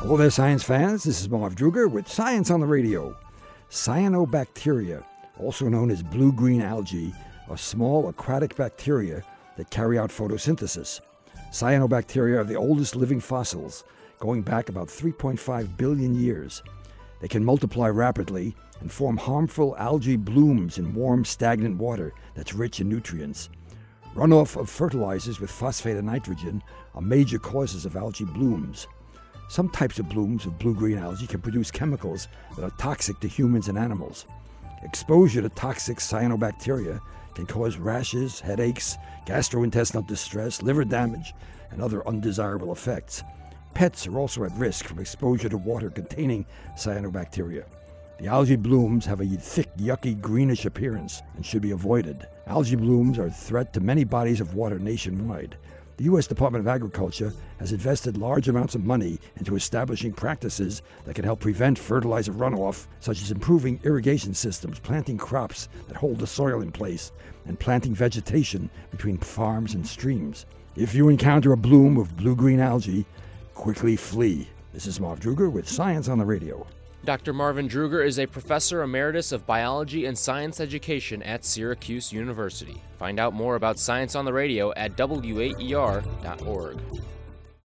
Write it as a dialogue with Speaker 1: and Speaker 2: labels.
Speaker 1: Hello there, science fans. This is Marv Druger with Science on the Radio. Cyanobacteria, also known as blue green algae, are small aquatic bacteria that carry out photosynthesis. Cyanobacteria are the oldest living fossils, going back about 3.5 billion years. They can multiply rapidly and form harmful algae blooms in warm, stagnant water that's rich in nutrients. Runoff of fertilizers with phosphate and nitrogen are major causes of algae blooms. Some types of blooms of blue green algae can produce chemicals that are toxic to humans and animals. Exposure to toxic cyanobacteria can cause rashes, headaches, gastrointestinal distress, liver damage, and other undesirable effects. Pets are also at risk from exposure to water containing cyanobacteria. The algae blooms have a thick, yucky, greenish appearance and should be avoided. Algae blooms are a threat to many bodies of water nationwide. The U.S. Department of Agriculture has invested large amounts of money into establishing practices that can help prevent fertilizer runoff, such as improving irrigation systems, planting crops that hold the soil in place, and planting vegetation between farms and streams. If you encounter a bloom of blue green algae, quickly flee. This is Marv Druger with Science on the Radio.
Speaker 2: Dr. Marvin Druger is a professor emeritus of biology and science education at Syracuse University. Find out more about science on the radio at waer.org.